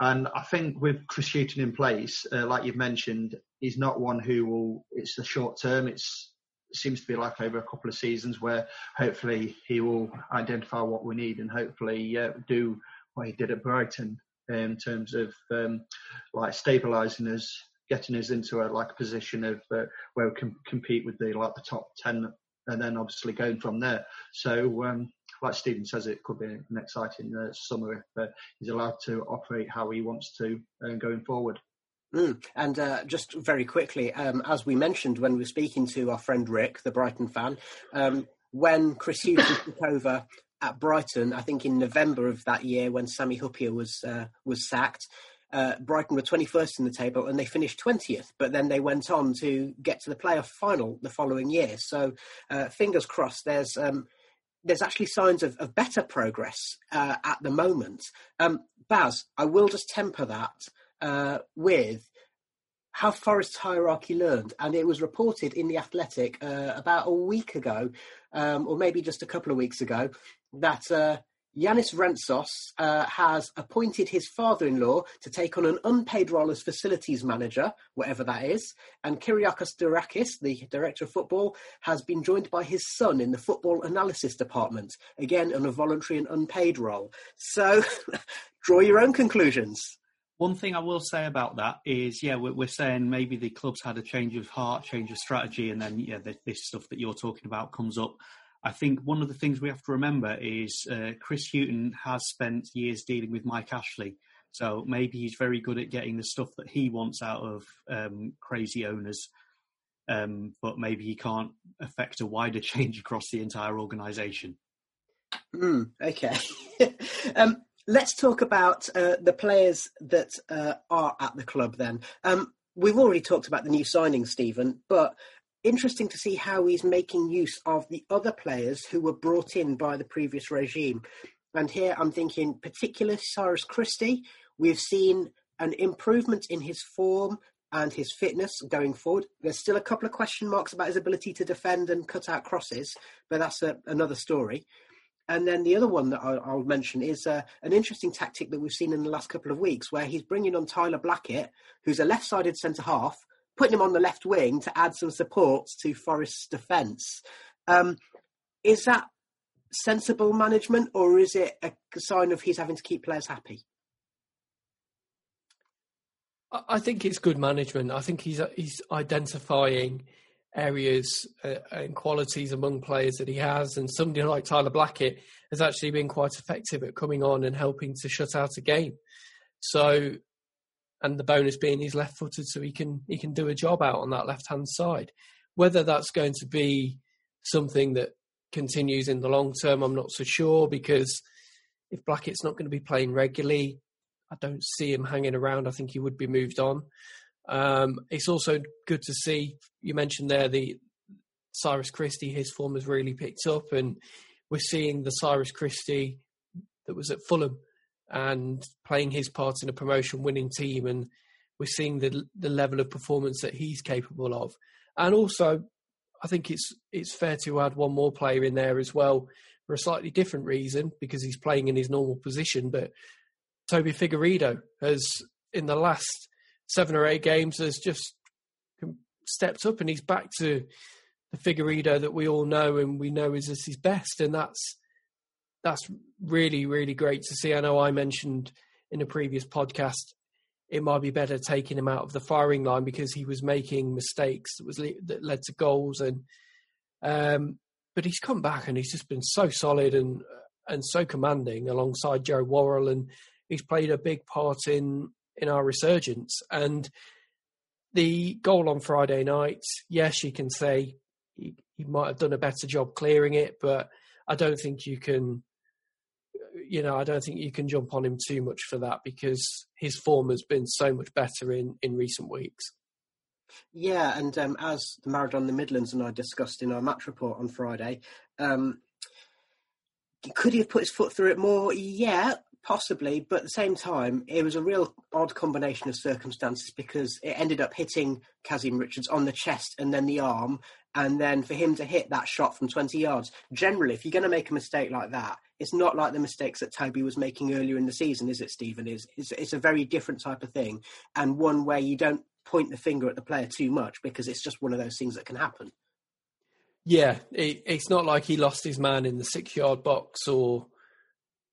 And I think with Chris Hughton in place, uh, like you've mentioned, he's not one who will. It's the short term. It's it seems to be like over a couple of seasons where hopefully he will identify what we need and hopefully uh, do what he did at Brighton in terms of um, like stabilising us getting us into a like position of uh, where we can compete with the like the top ten, and then obviously going from there. So, um, like Stephen says, it could be an exciting uh, summer if uh, he's allowed to operate how he wants to uh, going forward. Mm. And uh, just very quickly, um, as we mentioned when we were speaking to our friend Rick, the Brighton fan, um, when Chris Hughes [LAUGHS] took over at Brighton, I think in November of that year when Sami Hyypiä was uh, was sacked, uh, Brighton were 21st in the table and they finished 20th, but then they went on to get to the playoff final the following year. So uh, fingers crossed. There's um, there's actually signs of, of better progress uh, at the moment. Um, Baz, I will just temper that uh, with how Forest's hierarchy learned, and it was reported in the Athletic uh, about a week ago, um, or maybe just a couple of weeks ago, that uh, Yanis Rentsos uh, has appointed his father-in-law to take on an unpaid role as facilities manager, whatever that is. And Kyriakos Dourakis, the director of football, has been joined by his son in the football analysis department, again on a voluntary and unpaid role. So, [LAUGHS] draw your own conclusions. One thing I will say about that is, yeah, we're, we're, saying maybe the club's had a change of heart, change of strategy, and then yeah, this stuff that you're talking about comes up. I think one of the things we have to remember is uh, Chris Hughton has spent years dealing with Mike Ashley. So maybe he's very good at getting the stuff that he wants out of um, crazy owners, um, but maybe he can't affect a wider [LAUGHS] change across the entire organisation. Mm, okay. [LAUGHS] um, let's talk about uh, the players that uh, are at the club then. Um, we've already talked about the new signings, Stephen, but interesting to see how he's making use of the other players who were brought in by the previous regime. And here I'm thinking, particularly Cyrus Christie, we've seen an improvement in his form and his fitness going forward. There's still a couple of question marks about his ability to defend and cut out crosses, but that's a, another story. And then the other one that I'll, I'll mention is uh, an interesting tactic that we've seen in the last couple of weeks, where he's bringing on Tyler Blackett, who's a left-sided centre half, putting him on the left wing to add some support to Forest's defence. Um, is that sensible management, or is it a sign of he's having to keep players happy? I think it's good management. I think he's he's identifying areas uh, and qualities among players that he has, and somebody like Tyler Blackett has actually been quite effective at coming on and helping to shut out a game. So and the bonus being he's left footed so he can he can do a job out on that left hand side. Whether that's going to be something that continues in the long term, I'm not so sure because if Blackett's not going to be playing regularly, I don't see him hanging around. I think he would be moved on. Um, it's also good to see you mentioned there the Cyrus Christie. His form has really picked up, and we're seeing the Cyrus Christie that was at Fulham and playing his part in a promotion winning team, and we're seeing the the level of performance that he's capable of. And also, I think it's it's fair to add one more player in there as well for a slightly different reason because he's playing in his normal position. But Toby Figueiredo has, in the last seven or eight games, has just stepped up and he's back to the Figueiredo that we all know and we know is his best, and that's that's really really great to see. I know I mentioned in a previous podcast it might be better taking him out of the firing line because he was making mistakes that was that led to goals and um, but he's come back and he's just been so solid and and so commanding alongside Joe Worrall and he's played a big part in in our resurgence and the goal on Friday night yes you can say he, he might have done a better job clearing it but I don't think you can you know, I don't think you can jump on him too much for that because his form has been so much better in, in recent weeks. Yeah, and um, as the Maradona the Midlands and I discussed in our match report on Friday, um, could he have put his foot through it more? Yeah, possibly, but at the same time, it was a real odd combination of circumstances because it ended up hitting Kazim Richards on the chest and then the arm, and then for him to hit that shot from 20 yards. Generally, if you're going to make a mistake like that, it's not like the mistakes that Toby was making earlier in the season, is it, Stephen? Is it's, it's a very different type of thing, and one where you don't point the finger at the player too much because it's just one of those things that can happen. Yeah, it, it's not like he lost his man in the six-yard box or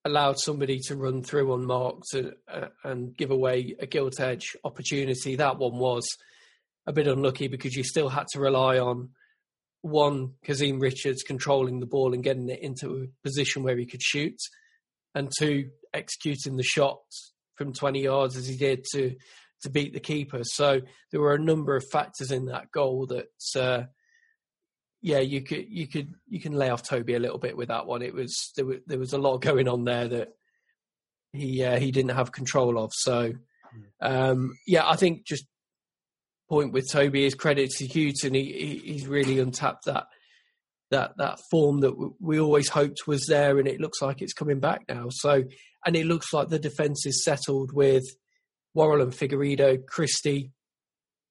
allowed somebody to run through unmarked and, uh, and give away a gilt edge opportunity. That one was a bit unlucky because you still had to rely on one Kazim Richards controlling the ball and getting it into a position where he could shoot, and two executing the shot from 20 yards as he did to to beat the keeper. So there were a number of factors in that goal that, uh, yeah, you could you could you can lay off Toby a little bit with that one. It was there was there was a lot going on there that he uh, he didn't have control of. So um, yeah, I think just point with Toby is credit to Hughton. He, he's really untapped that that that form that we always hoped was there, and it looks like it's coming back now. So, and it looks like the defence is settled with Worrall and Figueiredo, Christie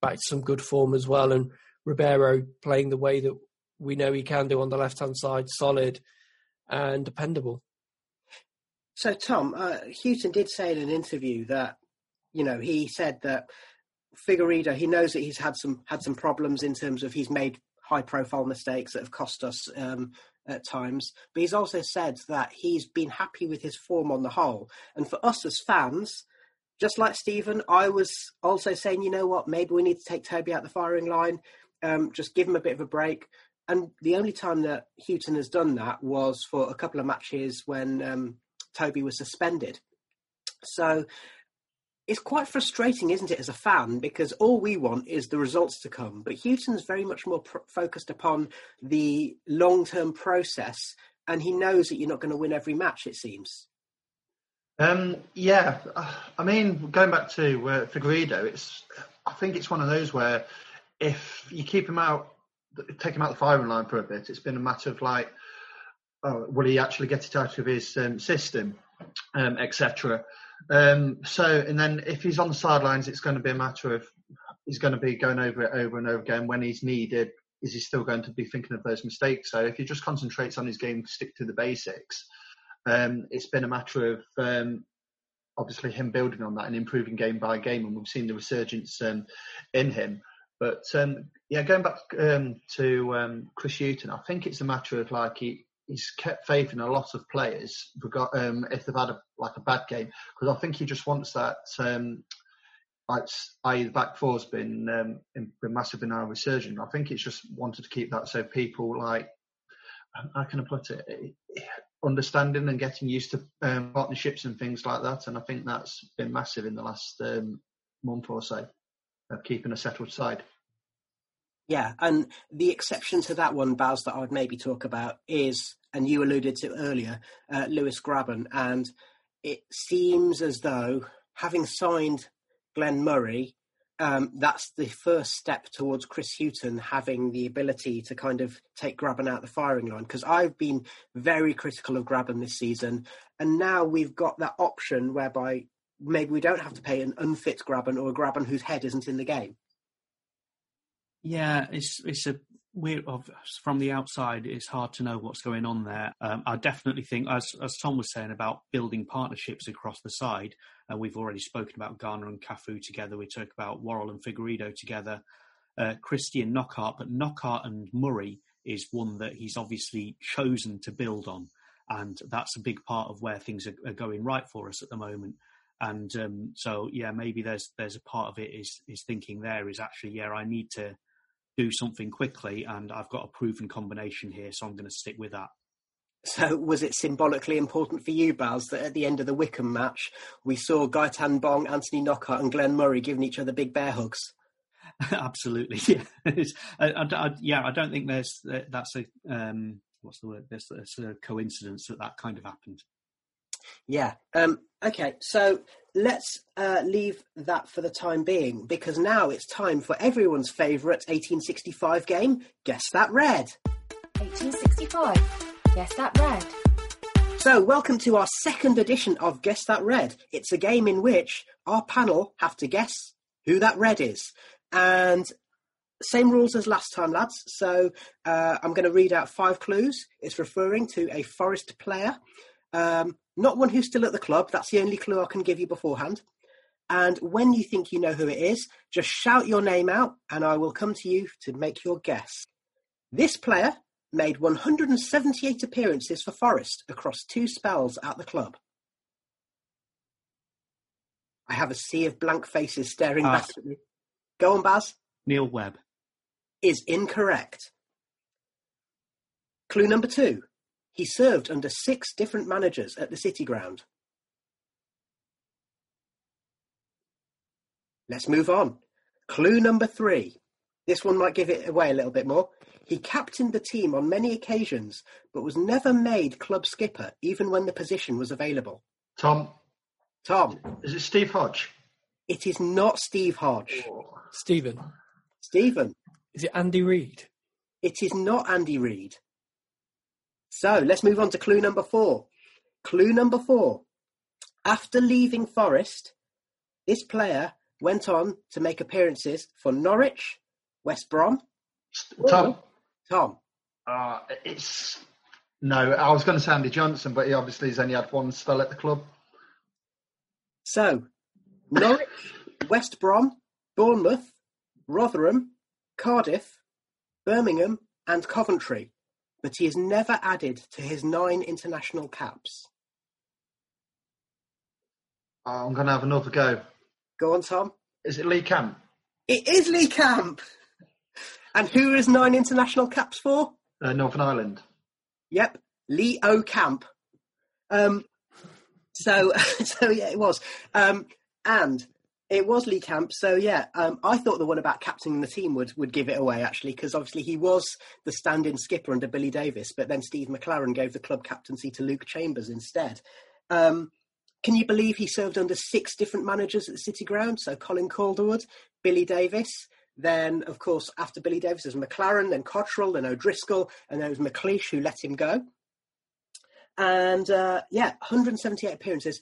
back to some good form as well, and Ribeiro playing the way that we know he can do on the left hand side, solid and dependable. So, Tom, uh, Hughton did say in an interview that you know he said that Figueiredo, he knows that he's had some had some problems in terms of he's made high profile mistakes that have cost us um, at times. But he's also said that he's been happy with his form on the whole. And for us as fans, just like Stephen, I was also saying, you know what, maybe we need to take Toby out the firing line, um, just give him a bit of a break. And the only time that Hughton has done that was for a couple of matches when um, Toby was suspended. So it's quite frustrating, isn't it, as a fan, because all we want is the results to come. But Hughton's very much more focused upon the long term process, and he knows that you're not going to win every match, it seems. Um, yeah, I mean, going back to uh, Figueiredo, it's I think it's one of those where if you keep him out, take him out the firing line for a bit, it's been a matter of like, oh, will he actually get it out of his um, system, um, etc. Um, so, and then if he's on the sidelines, it's going to be a matter of he's going to be going over it over and over again when he's needed. Is he still going to be thinking of those mistakes? So, if he just concentrates on his game, stick to the basics. Um, it's been a matter of um, obviously him building on that and improving game by game, and we've seen the resurgence um, in him. But um, yeah, going back um, to um, Chris Hughton, I think it's a matter of like he, he's kept faith in a lot of players um, if they've had a, like a bad game because I think he just wants that. Um, like, i.e., the back four's been um, been massive in our resurgence. I think it's just wanted to keep that so people like how can I put it, understanding and getting used to partnerships and things like that. And I think that's been massive in the last month or so of keeping a settled side. Yeah, and the exception to that one, Baz, that I would maybe talk about is, and you alluded to earlier, uh, Lewis Grabban. And it seems as though, having signed Glenn Murray um, that's the first step towards Chris Hughton having the ability to kind of take Grabban out the firing line. Because I've been very critical of Grabban this season, and now we've got that option whereby maybe we don't have to pay an unfit Grabban or a Grabban whose head isn't in the game. Yeah, it's it's a weird. From the outside, it's hard to know what's going on there. Um, I definitely think, as as Tom was saying about building partnerships across the side, uh, we've already spoken about Garner and Cafu together. We talk about Worrall and Figueiredo together. Uh, Christian Knockaert, but Knockaert and Murray is one that he's obviously chosen to build on, and that's a big part of where things are, are going right for us at the moment. And um, so, yeah, maybe there's there's a part of it is is thinking there is actually, yeah, I need to do something quickly, and I've got a proven combination here, so I'm going to stick with that. So, was it symbolically important for you, Baz, that at the end of the Wycombe match, we saw Gaëtan Bong, Anthony Knockaert, and Glenn Murray giving each other big bear hugs? [LAUGHS] Absolutely, [LAUGHS] yeah. I, I, I, yeah, I don't think there's that's a um, what's the word? There's, there's a coincidence that that kind of happened. Yeah. Um, okay. So let's uh, leave that for the time being because now it's time for everyone's favourite 1865 game. Guess that red. 1865. Guess that red. So, welcome to our second edition of Guess That Red. It's a game in which our panel have to guess who that red is. And same rules as last time, lads. So, uh, I'm going to read out five clues. It's referring to a Forest player. Um, not one who's still at the club. That's the only clue I can give you beforehand. And when you think you know who it is, just shout your name out and I will come to you to make your guess. This player made 178 appearances for Forest across two spells at the club. I have a sea of blank faces staring ah. back at me. Go on, Baz. Neil Webb. Is incorrect. Clue number two. He served under six different managers at the City Ground. Let's move on. Clue number three. This one might give it away a little bit more. He captained the team on many occasions, but was never made club skipper, even when the position was available. Tom. Tom. Is it Steve Hodge? It is not Steve Hodge. Oh. Stephen. Stephen. Is it Andy Reid? It is not Andy Reid. So let's move on to clue number four. Clue number four. After leaving Forest, this player went on to make appearances for Norwich, West Brom. Tom. Tom. Uh, it's no. I was going to say Andy Johnson, but he obviously has only had one spell at the club. So, Norwich, West Brom, Bournemouth, Rotherham, Cardiff, Birmingham, and Coventry but he is never added to his nine international caps. I'm going to have another go. Go on, Tom. Is it Lee Camp? It is Lee Camp. And who is nine international caps for? Uh, Northern Ireland. Yep, Lee O. Camp. Um, so, [LAUGHS] so yeah, it was. Um, and it was Lee Camp. So yeah, um, I thought the one about captaining the team would, would give it away actually, because obviously he was the stand-in skipper under Billy Davies, but then Steve McClaren gave the club captaincy to Luke Chambers instead. Um, can you believe he served under six different managers at the City Ground? So Colin Calderwood, Billy Davies, then of course after Billy Davies was McClaren, then Cotterill, then O'Driscoll, and then it was McLeish who let him go. And uh, yeah, 178 appearances.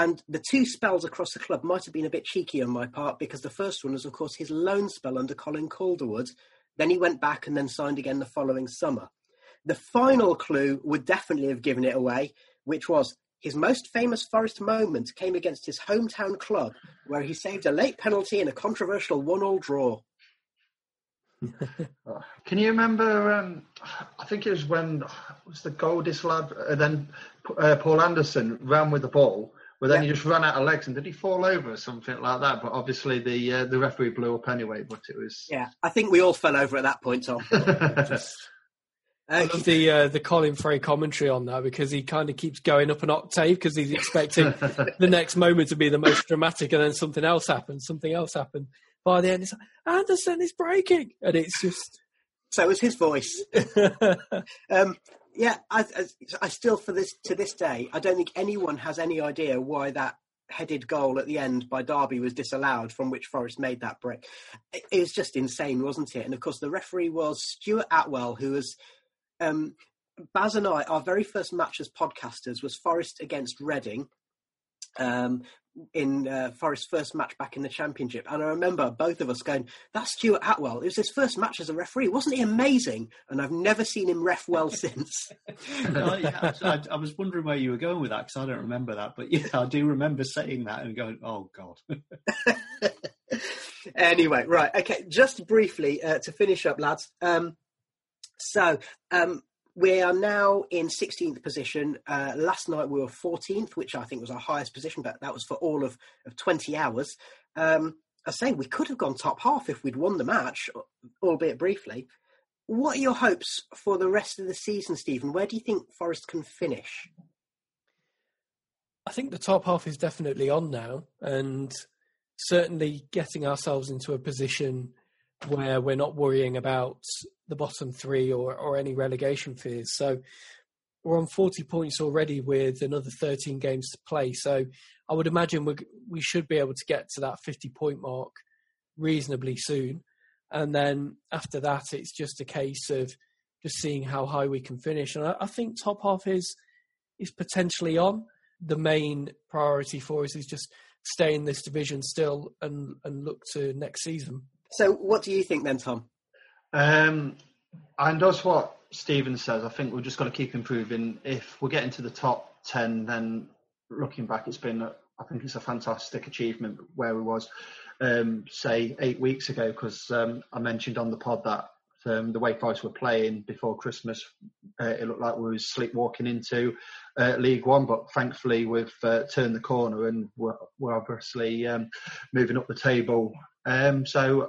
And the two spells across the club might have been a bit cheeky on my part because the first one was, of course, his loan spell under Colin Calderwood. Then he went back and then signed again the following summer. The final clue would definitely have given it away, which was his most famous Forest moment came against his hometown club, where he saved a late penalty in a controversial one-all draw. [LAUGHS] Can you remember? Um, I think it was when it was the Goldis lad, uh, then uh, Paul Anderson ran with the ball, but then yeah. he just ran out of legs, and did he fall over or something like that? But obviously the uh, the referee blew up anyway. But it was yeah. I think we all fell over at that point, Tom. [LAUGHS] just, I love the uh, the Colin Fray commentary on that because he kind of keeps going up an octave because he's expecting [LAUGHS] the next moment to be the most dramatic, and then something else happens. Something else happened. By the end, it's like, Anderson is breaking, and it's just so is his voice. [LAUGHS] um, yeah, I, I, still for this to this day, I don't think anyone has any idea why that headed goal at the end by Derby was disallowed, from which Forest made that break. It, it was just insane, wasn't it? And of course, the referee was Stuart Atwell, who was. Um, Baz and I, our very first match as podcasters was Forest against Reading. Um, in uh, Forest's first match back in the Championship, and I remember both of us going, "That's Stuart Atwell. It was his first match as a referee. Wasn't he amazing?" And I've never seen him ref well [LAUGHS] since. no, yeah, I, I, was wondering where you were going with that because I don't remember that, but yeah, I do remember saying that and going, "Oh God." [LAUGHS] anyway, right, okay. Just briefly uh, to finish up, lads. Um, so um, we are now in 16th position. Uh, last night we were 14th, which I think was our highest position, but that was for all of, of 20 hours. Um, I say we could have gone top half if we'd won the match, albeit briefly. What are your hopes for the rest of the season, Stephen? Where do you think Forest can finish? I think the top half is definitely on now, and certainly getting ourselves into a position where we're not worrying about the bottom three or, or any relegation fears. So we're on 40 points already with another 13 games to play. So I would imagine we we should be able to get to that 50 point mark reasonably soon. And then after that, it's just a case of just seeing how high we can finish. And I, I think top half is is potentially on. The main priority for us is just stay in this division still and, and look to next season. So, what do you think then, Tom? Um, and that's what Stephen says. I think we've just got to keep improving. If we're getting to the top 10, then looking back, it's been, I think it's a fantastic achievement where we was, um, say, eight weeks ago, because um, I mentioned on the pod that um, the way Forest were playing before Christmas, uh, it looked like we were sleepwalking into uh, League One. But thankfully, we've uh, turned the corner and we're, we're obviously um, moving up the table. Um, so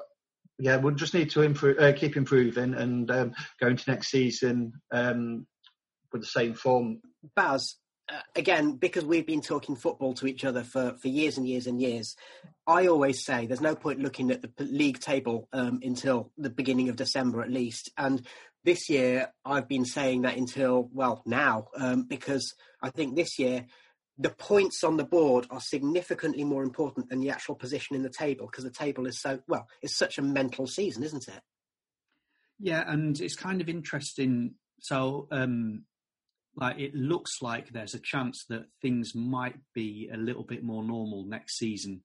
yeah, we'll just need to improve, uh, keep improving and um, go into next season um, with the same form. Baz, uh, again, because we've been talking football to each other for, for years and years and years, I always say there's no point looking at the league table um, until the beginning of December at least. And this year, I've been saying that until, well, now, um, because I think this year the points on the board are significantly more important than the actual position in the table because the table is so well it's such a mental season isn't it yeah and it's kind of interesting so um like it looks like there's a chance that things might be a little bit more normal next season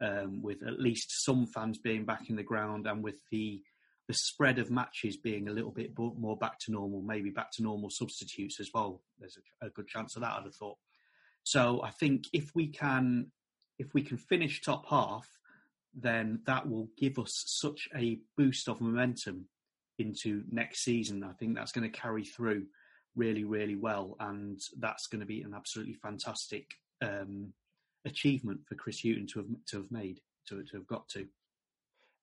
um, with at least some fans being back in the ground and with the the spread of matches being a little bit more back to normal, maybe back to normal substitutes as well. There's a, a good chance of that, I'd have thought. So I think if we can if we can finish top half, then that will give us such a boost of momentum into next season. I think that's going to carry through really, really well, and that's going to be an absolutely fantastic um, achievement for Chris Hughton to have to have made to to have got to.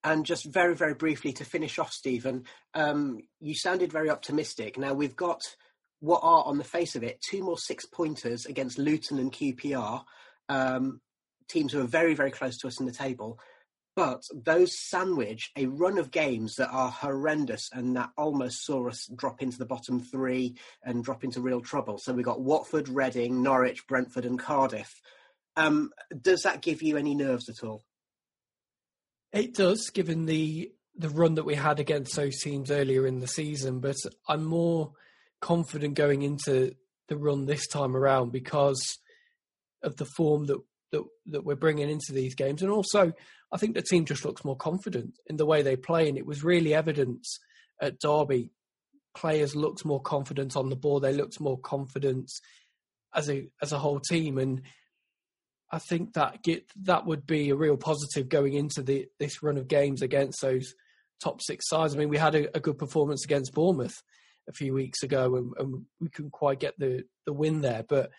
And just very, very briefly to finish off, Stephen, um, you sounded very optimistic. Now we've got what are, on the face of it, two more six pointers against Luton and QPR, um, teams who are very, very close to us in the table. But those sandwich a run of games that are horrendous and that almost saw us drop into the bottom three and drop into real trouble. So we've got Watford, Reading, Norwich, Brentford, and Cardiff. Um, does that give you any nerves at all? It does, given the the run that we had against those teams earlier in the season. But I'm more confident going into the run this time around because of the form that that that we're bringing into these games, and also I think the team just looks more confident in the way they play, and it was really evident at Derby. Players looked more confident on the ball; they looked more confident as a as a whole team, and I think that get that would be a real positive going into the this run of games against those top six sides. I mean, we had a, a good performance against Bournemouth a few weeks ago, and, and we couldn't quite get the the win there. But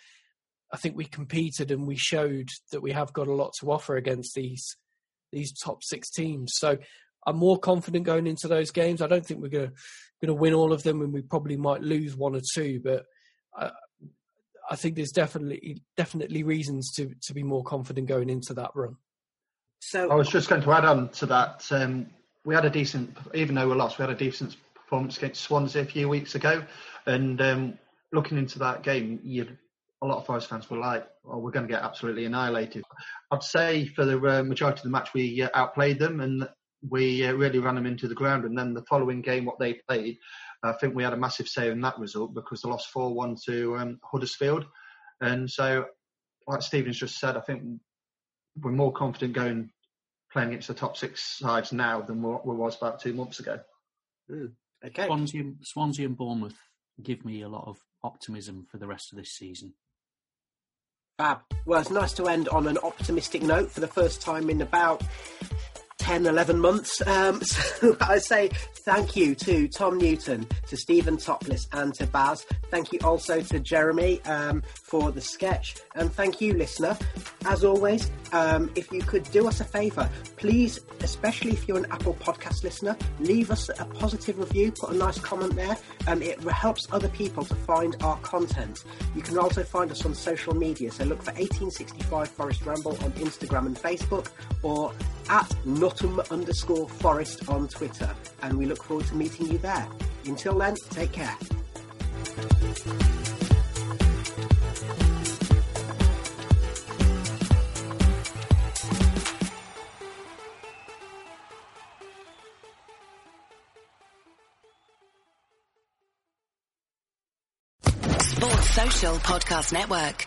I think we competed and we showed that we have got a lot to offer against these these top six teams. So I'm more confident going into those games. I don't think we're going to going to win all of them, and we probably might lose one or two. But I, I think there's definitely definitely reasons to to be more confident going into that run. So I was just going to add on to that. Um, we had a decent, even though we lost, we had a decent performance against Swansea a few weeks ago. And um, looking into that game, you'd a lot of Forest fans were like, "Oh, we're going to get absolutely annihilated." I'd say for the uh, majority of the match, we uh, outplayed them and we uh, really ran them into the ground. And then the following game, what they played, I think we had a massive say in that result because they lost four-one to um, Huddersfield. And so, like Stephen's just said, I think we're more confident going playing against the top six sides now than what we was about two months ago. Mm. Okay. Swansea, Swansea and Bournemouth give me a lot of optimism for the rest of this season. Fab. Well, it's nice to end on an optimistic note for the first time in about 10, 11 months. Um, [LAUGHS] so I say thank you to Tom Newton, to Stephen Topless, and to Baz. Thank you also to Jeremy um, for the sketch. And thank you, listener. As always, um, if you could do us a favour, please, especially if you're an Apple Podcast listener, leave us a positive review, put a nice comment there. Um, it helps other people to find our content. You can also find us on social media. So look for 1865 Forest Ramble on Instagram and Facebook or at Nottingham underscore Forest on Twitter. And we look forward to meeting you there. Until then, take care. Sports Social Podcast Network.